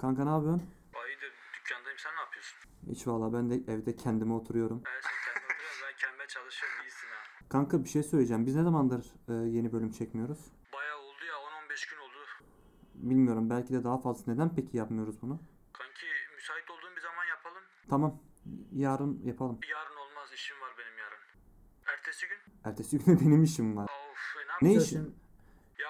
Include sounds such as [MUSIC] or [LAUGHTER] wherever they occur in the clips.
Kanka ne yapıyorsun? Ayıdır dükkandayım sen ne yapıyorsun? Hiç valla ben de evde kendime oturuyorum. Evet sen kendine oturuyorsun ben kendime çalışıyorum iyisin ha. Kanka bir şey söyleyeceğim. Biz ne zamandır e, yeni bölüm çekmiyoruz? Bayağı oldu ya 10-15 gün oldu. Bilmiyorum belki de daha fazla. Neden peki yapmıyoruz bunu? Kanki müsait olduğun bir zaman yapalım. Tamam. Yarın yapalım. Yarın olmaz işim var benim yarın. Ertesi gün? Ertesi [LAUGHS] gün benim işim var. Of ne Ne yapacağız? işin? Ya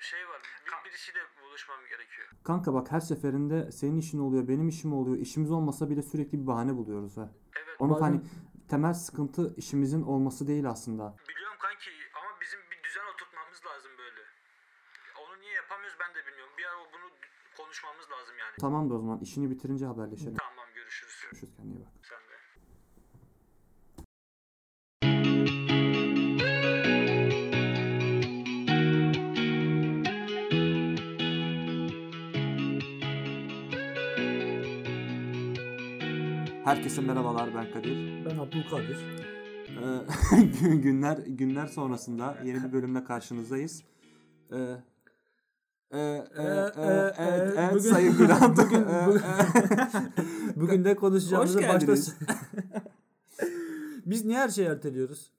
şey var bir, birisiyle buluşmam gerekiyor. Kanka bak her seferinde senin işin oluyor, benim işim oluyor. İşimiz olmasa bile sürekli bir bahane buluyoruz ha. Evet Onu Bazen- hani temel sıkıntı işimizin olması değil aslında. biliyorum kanki ama bizim bir düzen oturtmamız lazım böyle. Onu niye yapamıyoruz ben de bilmiyorum. Bir ara bunu konuşmamız lazım yani. Tamam da o zaman işini bitirince haberleşelim. Tamam görüşürüz. Görüşürüz kendine iyi bak. Herkese merhabalar ben Kadir. Ben Abdülkadir. Ee, [LAUGHS] günler günler sonrasında yeni bir bölümle karşınızdayız. Ee, e, e, e, evet, evet, bugün- Sayın Bülent. [LAUGHS] bugün, Ee, bugün, e, bugün [LAUGHS] ne konuşacağımızı başta. Biz niye her şeyi erteliyoruz?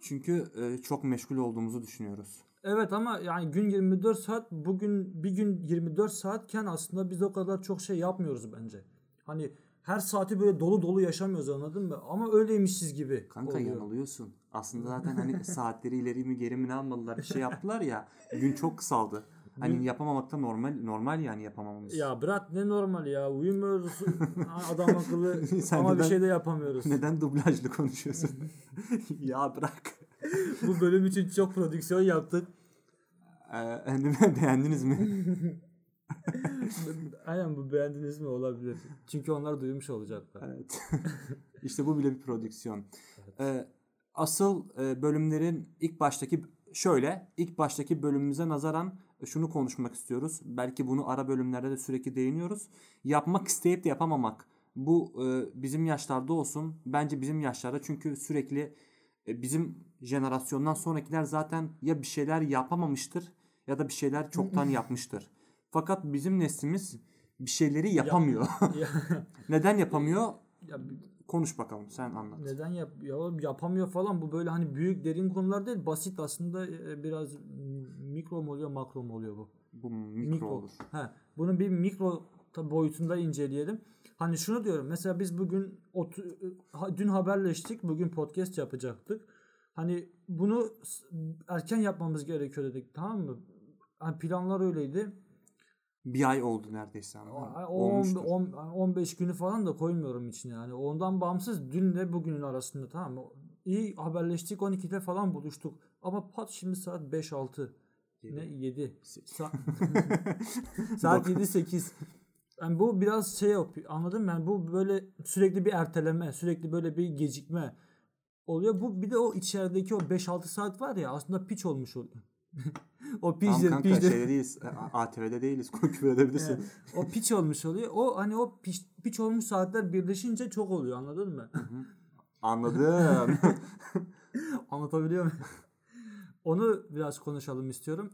Çünkü e, çok meşgul olduğumuzu düşünüyoruz. Evet ama yani gün 24 saat bugün bir gün 24 saatken aslında biz o kadar çok şey yapmıyoruz bence. Hani her saati böyle dolu dolu yaşamıyoruz anladın mı? Ama öyleymişiz gibi. Kanka oluyor. yanılıyorsun. Aslında zaten hani saatleri ileri mi geri mi ne almalılar bir şey yaptılar ya. Gün çok kısaldı. Hani yapamamak da normal normal yani yapamamamız. Ya bırak ne normal ya uyumuyoruz [LAUGHS] adam akıllı ama bir neden- şey de yapamıyoruz. Neden dublajlı konuşuyorsun? [LAUGHS] ya bırak. Bu bölüm için çok prodüksiyon yaptık. Ee, beğendiniz mi? [LAUGHS] [LAUGHS] Aynen bu beğendiniz mi olabilir. Çünkü onlar duymuş olacaklar. Evet. [LAUGHS] işte bu bile bir prodüksiyon. Ee, asıl e, bölümlerin ilk baştaki şöyle ilk baştaki bölümümüze nazaran şunu konuşmak istiyoruz. Belki bunu ara bölümlerde de sürekli değiniyoruz. Yapmak isteyip de yapamamak. Bu e, bizim yaşlarda olsun. Bence bizim yaşlarda çünkü sürekli e, bizim jenerasyondan sonrakiler zaten ya bir şeyler yapamamıştır ya da bir şeyler çoktan [LAUGHS] yapmıştır. Fakat bizim neslimiz bir şeyleri yapamıyor. [LAUGHS] ya, [LAUGHS] Neden yapamıyor? ya Konuş bakalım sen anlat. neden yap ya yapamıyor falan bu böyle hani büyük derin konular değil basit aslında e, biraz mikro mu oluyor makro mu oluyor bu? Bu mikro, olur. He, bunun bir mikro boyutunda inceleyelim. Hani şunu diyorum mesela biz bugün dün haberleştik bugün podcast yapacaktık. Hani bunu erken yapmamız gerekiyor dedik tamam mı? Hani planlar öyleydi. Bir ay oldu neredeyse. ama. O- on- 15 günü falan da koymuyorum içine yani. Ondan bağımsız dünle bugünün arasında tamam mı? İyi haberleştik 12'de falan buluştuk. Ama pat şimdi saat 5-6. Ne 7. Sa- [LAUGHS] [LAUGHS] saat 7-8. Yani bu biraz şey yapıyor. Anladın mı? Yani bu böyle sürekli bir erteleme, sürekli böyle bir gecikme oluyor. Bu bir de o içerideki o 5-6 saat var ya aslında piç olmuş oluyor. [LAUGHS] o Tamam piçdir, kanka şeyde değiliz. ATV'de değiliz. [LAUGHS] Küfür edebilirsin. Evet. o piç olmuş oluyor. O hani o piç, piç olmuş saatler birleşince çok oluyor anladın mı? Anladım. [LAUGHS] Anlatabiliyor muyum? Onu biraz konuşalım istiyorum.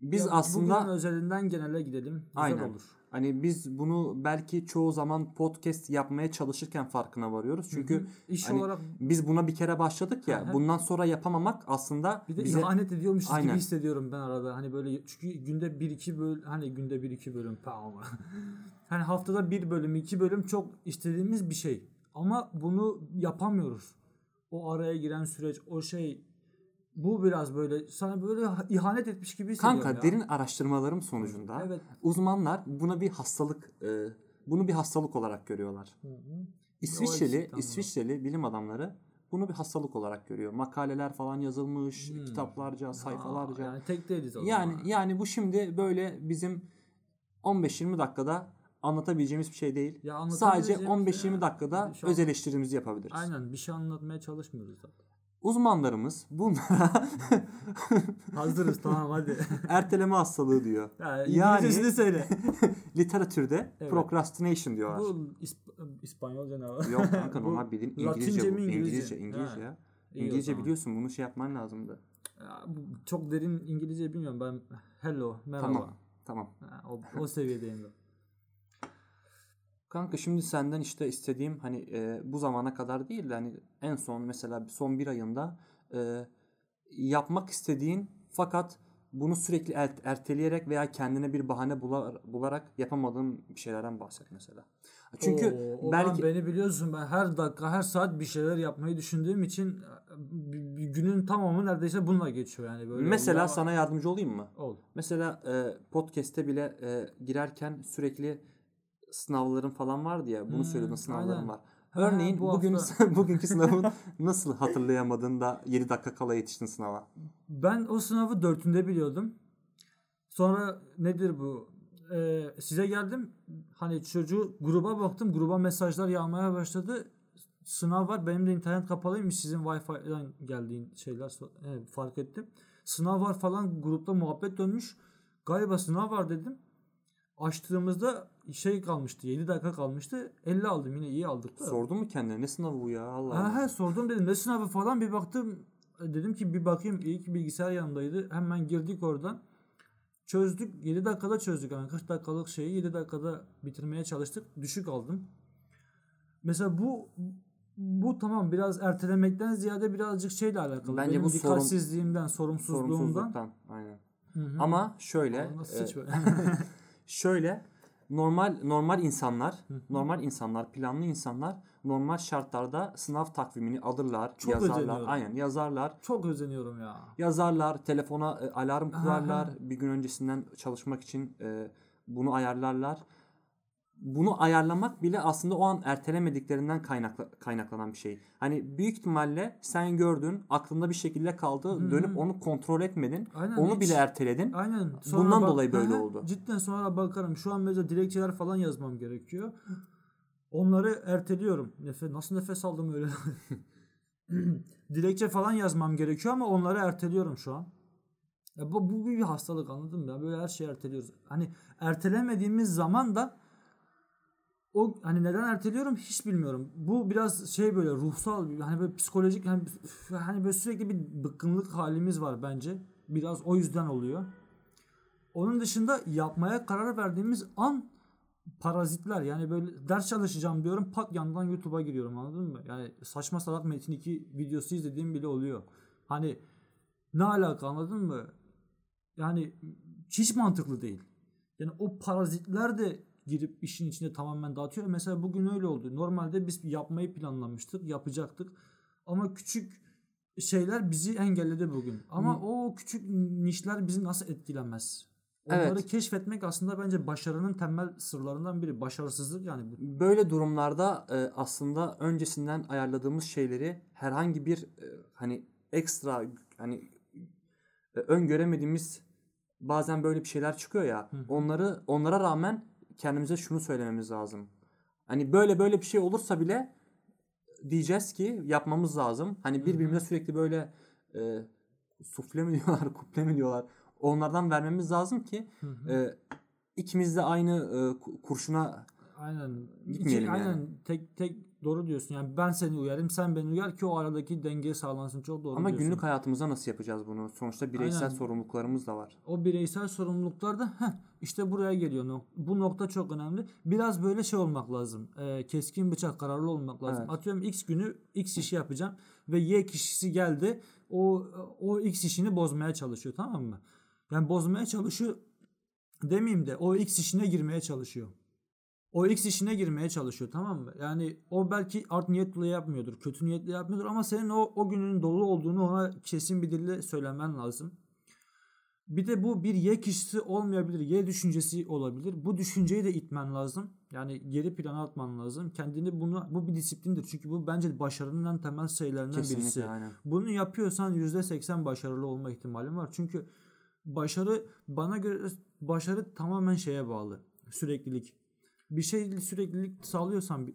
Biz Ya, aslında bugünün özelinden genele gidelim. Güzel Aynen. olur. Hani biz bunu belki çoğu zaman podcast yapmaya çalışırken farkına varıyoruz. Çünkü İş hani olarak biz buna bir kere başladık ya. Hı hı. bundan sonra yapamamak aslında bir de bize ihanet ediyormuşuz Aynen. gibi hissediyorum ben arada. Hani böyle çünkü günde bir iki bölüm hani günde bir iki bölüm tamam. [LAUGHS] hani haftada bir bölüm iki bölüm çok istediğimiz bir şey. Ama bunu yapamıyoruz. O araya giren süreç o şey bu biraz böyle sana böyle ihanet etmiş gibi hissediyorum kanka ya. derin araştırmalarım sonucunda Evet. uzmanlar buna bir hastalık e, bunu bir hastalık olarak görüyorlar. İsviçreli eksik, tamam. İsviçreli bilim adamları bunu bir hastalık olarak görüyor. Makaleler falan yazılmış, Hmm. kitaplarca, sayfalarca. Aa, yani tek değiliz o Yani zaman. yani bu şimdi böyle bizim 15-20 dakikada anlatabileceğimiz bir şey değil. Ya Sadece anlatabileceğimiz 15-20 ya. dakikada an- öz eleştirimizi yapabiliriz. Aynen bir şey anlatmaya çalışmıyoruz zaten. Uzmanlarımız bunlara [LAUGHS] Hazırız tamam hadi. [LAUGHS] erteleme hastalığı diyor. Ya, Yani- İngilizcesini söyle. [LAUGHS] Literatürde Evet. procrastination diyorlar. Bu İsp- İspanyolca ne var? Yok kanka normal bildiğin İngilizce bu. İngilizce? İngilizce, İngilizce ya. İngilizce biliyorsun bunu şey yapman lazımdı. Ya, çok derin İngilizce bilmiyorum ben. Hello, merhaba. Tamam. Tamam. Ha, o, o seviyedeyim ben. Kanka şimdi senden işte istediğim hani e, bu zamana kadar değil de hani en son mesela son bir ayında e, yapmak istediğin fakat bunu sürekli er- erteleyerek veya kendine bir bahane bular- bularak yapamadığın bir şeylerden bahset mesela. Çünkü Oo, belki ben beni biliyorsun ben her dakika her saat bir şeyler yapmayı düşündüğüm için e, günün tamamı neredeyse bununla geçiyor yani böyle. mesela sana yardımcı olayım mı? ol. Mesela e, podcast'te bile e, girerken sürekli sınavların falan vardı ya. Bunu Hmm, söylüyordun sınavların aynen. var. Ha, Örneğin bu bugün hafta- [LAUGHS] bugünkü sınavın [LAUGHS] nasıl hatırlayamadın da 7 dakika kala yetiştin sınava? Ben o sınavı dörtünde biliyordum. Sonra nedir bu? Ee, size geldim. Hani çocuğu gruba baktım. Gruba mesajlar yağmaya başladı. Sınav var. Benim de internet kapalıymış. Sizin Wi-Fi'den geldiğin şeyler evet, fark ettim. Sınav var falan grupta muhabbet dönmüş. Galiba sınav var dedim. Açtığımızda şey kalmıştı. 7 dakika kalmıştı. 50 aldım yine iyi aldık da. Sordun mu kendine ne sınavı bu ya Allah Allah. he, sordum dedim ne sınavı falan bir baktım dedim ki bir bakayım iyi ki bilgisayar yanındaydı hemen girdik oradan çözdük 7 dakikada çözdük yani 40 dakikalık şeyi 7 dakikada bitirmeye çalıştık düşük aldım mesela bu bu tamam biraz ertelemekten ziyade birazcık şeyle alakalı Bence benim bu dikkatsizliğimden sorumsuzluğumdan Sorumsuzluktan aynen. Hı hı. Ama şöyle Aa, nasıl e? [LAUGHS] şöyle normal normal insanlar, normal insanlar, planlı insanlar normal şartlarda sınav takvimini alırlar, Çok yazarlar. özeniyorum. Aynen yazarlar. çok özeniyorum ya Yazarlar, telefona e, alarm kurarlar. Bir gün öncesinden çalışmak için e, bunu ayarlarlar. Bunu ayarlamak bile aslında o an ertelemediklerinden kaynakla, kaynaklanan bir şey. Hani büyük ihtimalle sen gördün, aklında bir şekilde kaldı, dönüp onu kontrol etmedin. Aynen, onu hiç- bile erteledin. Aynen. Bundan bak- dolayı böyle Aha, oldu. Cidden sonra bakarım. Şu an mesela dilekçeler falan yazmam gerekiyor. Onları erteliyorum. Nefes, nasıl nefes aldım öyle? [LAUGHS] Dilekçe falan yazmam gerekiyor ama onları erteliyorum şu an. Ya bu, bu bir hastalık anladın mı? Ya böyle her şeyi erteliyoruz. Hani ertelemediğimiz zaman da o hani neden erteliyorum hiç bilmiyorum. Bu biraz şey böyle ruhsal hani böyle psikolojik hani, hani böyle sürekli bir bıkkınlık halimiz var bence. Biraz o yüzden oluyor. Onun dışında yapmaya karar verdiğimiz an parazitler yani böyle ders çalışacağım diyorum pat yandan YouTube'a giriyorum anladın mı? Yani saçma salak Metin 2 videosu izlediğim bile oluyor. Hani ne alaka anladın mı? Yani hiç mantıklı değil. Yani o parazitler de girip işin içine tamamen dağıtıyor. Mesela bugün öyle oldu. Normalde biz yapmayı planlamıştık, yapacaktık. Ama küçük şeyler bizi engelledi bugün. Ama o küçük nişler bizi nasıl etkilemez? Onları Evet. keşfetmek aslında bence başarının temel sırlarından biri. Başarısızlık yani. Böyle durumlarda e, aslında öncesinden ayarladığımız şeyleri herhangi bir e, hani ekstra hani e, öngöremediğimiz bazen böyle bir şeyler çıkıyor ya. Onları onlara rağmen kendimize şunu söylememiz lazım. Hani böyle böyle bir şey olursa bile diyeceğiz ki yapmamız lazım. Hani birbirimize sürekli böyle e, sufle mi [LAUGHS] diyorlar, kuple mi diyorlar. Onlardan vermemiz lazım ki e, ikimiz de aynı e, ku- kurşuna Aynen. Gitmeyelim İki- aynen yani. tek tek doğru diyorsun. Yani ben seni uyarayım, sen beni uyar ki o aradaki denge sağlansın. Çok doğru Ama diyorsun. günlük hayatımızda nasıl yapacağız bunu? Sonuçta bireysel Aynen. sorumluluklarımız da var. o bireysel sorumluluklarda heh, işte buraya geliyor. Bu nokta çok önemli. Biraz böyle şey olmak lazım. Ee, keskin bıçak kararlı olmak lazım. Evet. Atıyorum X günü X işi yapacağım ve Y kişisi geldi. O o X işini bozmaya çalışıyor tamam mı? Yani bozmaya çalışıyor demeyeyim de o X işine girmeye çalışıyor. O X işine girmeye çalışıyor tamam mı? Yani o belki art niyetle yapmıyordur, kötü niyetle yapmıyordur ama senin o, o günün dolu olduğunu ona kesin bir dille söylemen lazım. Bir de bu bir Y kişisi olmayabilir, Y düşüncesi olabilir. Bu düşünceyi de itmen lazım. Yani geri plana atman lazım. Kendini bunu bu bir disiplindir. Çünkü bu bence başarının en temel şeylerinden birisi. Aynen. Bunu yapıyorsan %80 başarılı olma ihtimalin var. Çünkü başarı bana göre başarı tamamen şeye bağlı. Süreklilik. Bir şey süreklilik sağlıyorsan bir,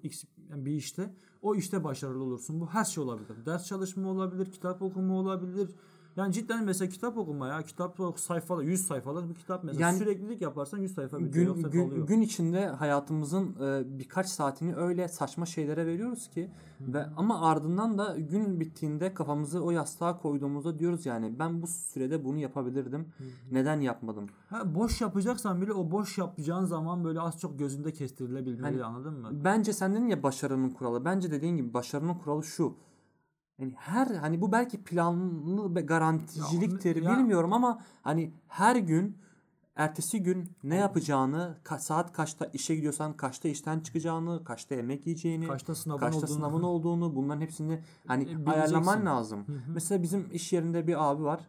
bir işte o işte başarılı olursun. Bu her şey olabilir. Ders çalışma olabilir, kitap okuma olabilir. Yani cidden mesela kitap okuma ya. Kitap sayfalı 100 sayfalık bir kitap mesela. Yani Süreklilik yaparsan 100 sayfa bitiyor. gün, Yoksa gün, kalıyor. gün içinde hayatımızın e, birkaç saatini öyle saçma şeylere veriyoruz ki ve ama ardından da gün bittiğinde kafamızı o yastığa koyduğumuzda diyoruz yani ben bu sürede bunu yapabilirdim. Neden yapmadım? Ha, boş yapacaksan bile o boş yapacağın zaman böyle az çok gözünde kestirilebilmeli Hani anladın mı? Bence sen dedin ya başarının kuralı. Bence dediğin gibi başarının kuralı şu. Yani her hani bu belki planlı garanticiliktir Ya- ya- bilmiyorum ama hani her gün ertesi gün ne yapacağını, ka- saat kaçta işe gidiyorsan kaçta işten çıkacağını, kaçta yemek yiyeceğini, Kaçta sınavın kaçta olduğunu. sınavın olduğunu bunların hepsini hani E, bileceksin. ayarlaman lazım. Mesela bizim iş yerinde bir abi var.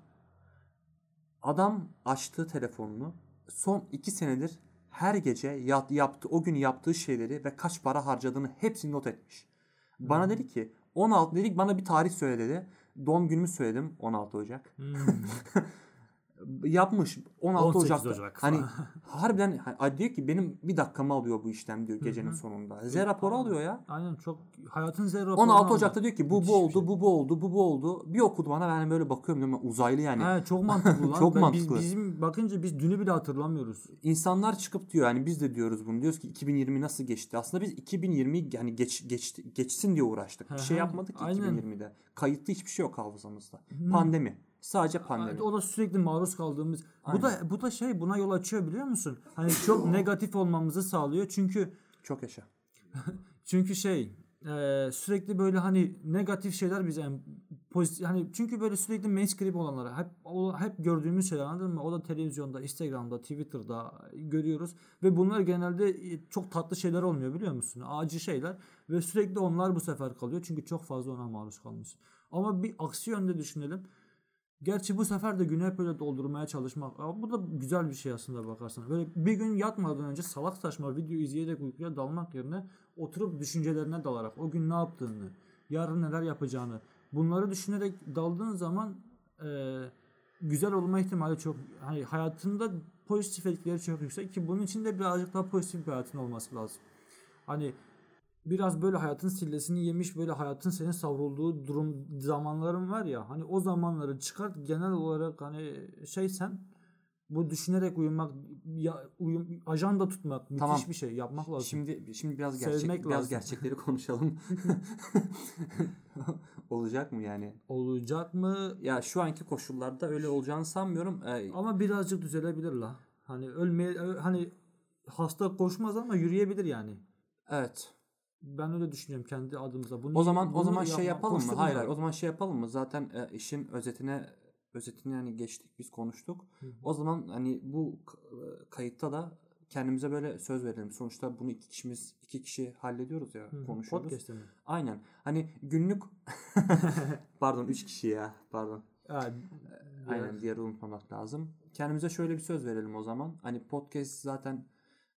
Adam açtığı telefonunu son iki senedir her gece yap, yaptı, o gün yaptığı şeyleri ve kaç para harcadığını hepsini not etmiş. Bana dedi ki 16 dedik bana bir tarih söyle dedi. Doğum günümü söyledim 16 Ocak. Hmm. [LAUGHS] Yapmış 16 18 Ocak'ta. Ocak hani [LAUGHS] harbiden hani diyor ki benim bir dakikamı alıyor bu işlem diyor gecenin sonunda. Z raporu alıyor ya. Aynen çok hayatın zerre 16 Ocak'ta diyor ki bu Müthiş bu bir oldu, şey. bu bu oldu, bu bu oldu. Bir okudu bana ben böyle bakıyorum diyorum "Lan uzaylı yani. He, çok mantıklı [LAUGHS] lan. Çok Ben- mantıklı. Biz, bizim bakınca biz dünü bile hatırlamıyoruz. İnsanlar çıkıp diyor yani biz de diyoruz bunu. Diyoruz ki 2020 nasıl geçti? Aslında biz 2020 yani geç, geçti, geçsin diye uğraştık. Bir Hı şey hı, yapmadık ki aynen. 2020'de. Kayıtlı hiçbir şey yok hafızamızda. Pandemi. Sadece pandemi. O da sürekli maruz kaldığımız. Bu da bu da şey buna yol açıyor biliyor musun? Hani çok [LAUGHS] negatif olmamızı sağlıyor. Çünkü Çok yaşa. [LAUGHS] çünkü şey e, sürekli böyle hani negatif şeyler bize yani pozitif hani çünkü böyle sürekli mainstream olanları hep o, hep gördüğümüz şeyler anladın mı? O da televizyonda, Instagram'da, Twitter'da görüyoruz ve bunlar genelde e, çok tatlı şeyler olmuyor biliyor musun? Acı şeyler ve sürekli onlar bu sefer kalıyor çünkü çok fazla ona maruz kalmışsın. Ama bir aksi yönde düşünelim. Gerçi bu sefer de günü hep böyle doldurmaya çalışmak. Ama bu da güzel bir şey aslında bakarsan. Böyle bir gün yatmadan önce salak saçma video izleyerek uykuya dalmak yerine oturup düşüncelerine dalarak o gün ne yaptığını, yarın neler yapacağını bunları düşünerek daldığın zaman e, güzel olma ihtimali çok hani hayatında pozitif etkileri çok yüksek ki bunun için de birazcık daha pozitif bir hayatın olması lazım. Hani biraz böyle hayatın sillesini yemiş böyle hayatın senin savrulduğu durum zamanların var ya hani o zamanları çıkart genel olarak hani şey sen bu düşünerek uyumak ya, uyum, ajanda tutmak müthiş Tamam. bir şey yapmak lazım. Şimdi şimdi biraz Sevmek gerçek biraz lazım. gerçekleri konuşalım. [LAUGHS] Olacak mı yani? Olacak mı? Ya şu anki koşullarda öyle olacağını sanmıyorum. Ee, Ama birazcık düzelebilir la. Hani ölmeye hani hasta koşmaz ama yürüyebilir yani. evet. Ben öyle düşünüyorum kendi adımıza. Bunu, O zaman o bunu zaman şey yapalım mı? Hayır, hayır. O zaman şey yapalım mı? Zaten e, işin özetine özetini yani geçtik biz konuştuk. O zaman hani bu e, kayıtta da kendimize böyle söz verelim. Sonuçta bunu iki kişimiz iki kişi hallediyoruz ya, Hı hı. konuşuyoruz. Podcast'te mi? Aynen. Hani günlük [LAUGHS] [LAUGHS] pardon üç kişi ya. Pardon. Ha, Aynen diğeri unutmamak lazım. Kendimize şöyle bir söz verelim o zaman. Hani podcast zaten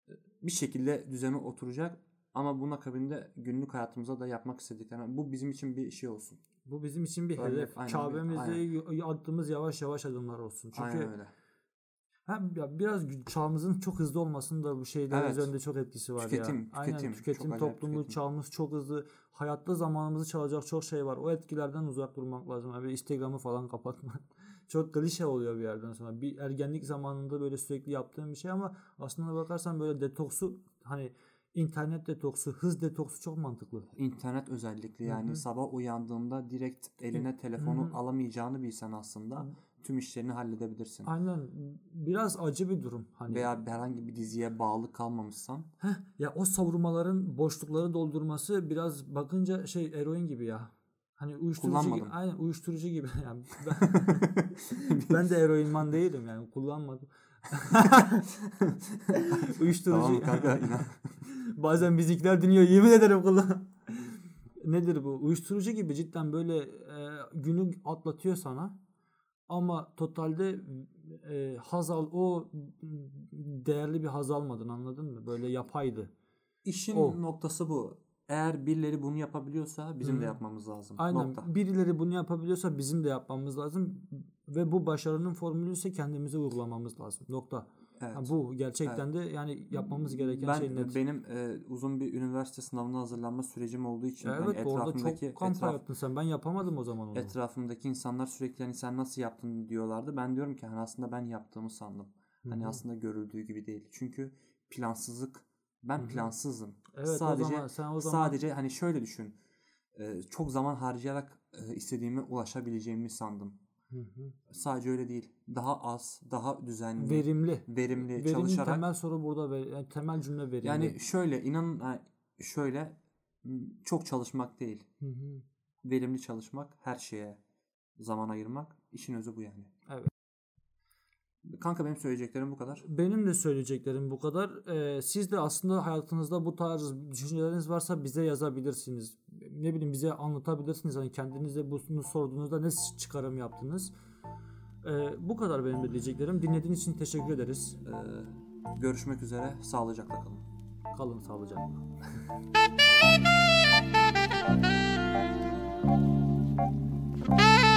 e, bir şekilde düzene oturacak ama bunun akabinde günlük hayatımıza da yapmak istediklerimiz. Bu bizim için bir şey olsun. Bu bizim için bir Örnek, hedef. aynen, y- attığımız yavaş yavaş adımlar olsun. Çünkü Aynen öyle. hem ya biraz çağımızın çok hızlı olmasının da bu şeyler Evet. üzerinde çok etkisi var Tüketim, ya. Aynen tüketim, tüketim çok acayip toplumu tüketim. çağımız çok hızlı. Hayatta zamanımızı çalacak çok şey var. O etkilerden uzak durmak lazım. Abi Instagram'ı falan kapatmak. [LAUGHS] çok klişe oluyor bir yerden sonra. Bir ergenlik zamanında böyle sürekli yaptığım bir şey ama aslında bakarsan böyle detoksu hani internet detoksu, hız detoksu çok mantıklı. İnternet özellikle yani sabah uyandığında direkt eline telefonu alamayacağını bilsen aslında tüm işlerini halledebilirsin. Aynen biraz acı bir durum. Hani Veya herhangi bir diziye bağlı kalmamışsan Heh, ya o savurmaların boşlukları doldurması biraz bakınca şey eroin gibi ya. Hani uyuşturucu gibi. Aynen uyuşturucu gibi. [LAUGHS] Yani ben, [LAUGHS] ben de eroinman değilim yani kullanmadım. [LAUGHS] uyuşturucu. tamam kanka inan. [LAUGHS] Bazen bizimkiler dinliyor yemin ederim kullan. Nedir bu? Uyuşturucu gibi cidden böyle e, günü atlatıyor sana. Ama totalde e, haz al o değerli bir haz almadın anladın mı? Böyle yapaydı. İşin O. noktası bu. Eğer birileri bunu yapabiliyorsa bizim de yapmamız lazım. Aynen. Nokta. Birileri bunu yapabiliyorsa bizim de yapmamız lazım ve bu başarının formülü ise kendimize uygulamamız lazım. Nokta. Evet. Ha, bu gerçekten de yani yapmamız gereken ben şey net. benim e, uzun bir üniversite sınavına hazırlanma sürecim olduğu için hani evet orada etrafımdaki çok etraf- yaptın sen. Ben yapamadım o zaman onu. etrafımdaki insanlar sürekli hani sen nasıl yaptın diyorlardı. Ben diyorum ki hani aslında ben yaptığımı sandım. Hani Hı hı. aslında görüldüğü gibi değil. Çünkü plansızlık ben Hı hı. plansızım. Evet, o sadece zaman- sen o zaman- sadece hani şöyle düşün. e, çok zaman harcayarak e, istediğime ulaşabileceğimi sandım. Hı hı. Sadece öyle değil. Daha az, daha düzenli, Verimli. verimli Verimli çalışarak temel soru burada ver, yani temel cümle verimli. yani şöyle inanın ha, şöyle çok çalışmak değil. Hı hı. Verimli çalışmak, her şeye zaman ayırmak. işin özü bu yani. Evet. Kanka benim söyleyeceklerim bu kadar. Benim de söyleyeceklerim bu kadar. Ee, siz de aslında hayatınızda bu tarz düşünceleriniz varsa bize yazabilirsiniz. Ne bileyim bize anlatabilirsiniz. Hani kendinize bunu sorduğunuzda ne çıkarım yaptınız. Ee, bu kadar benim de diyeceklerim. Dinlediğiniz için teşekkür ederiz. Ee, görüşmek üzere. Sağlıcakla kalın. Kalın sağlıcakla. Thank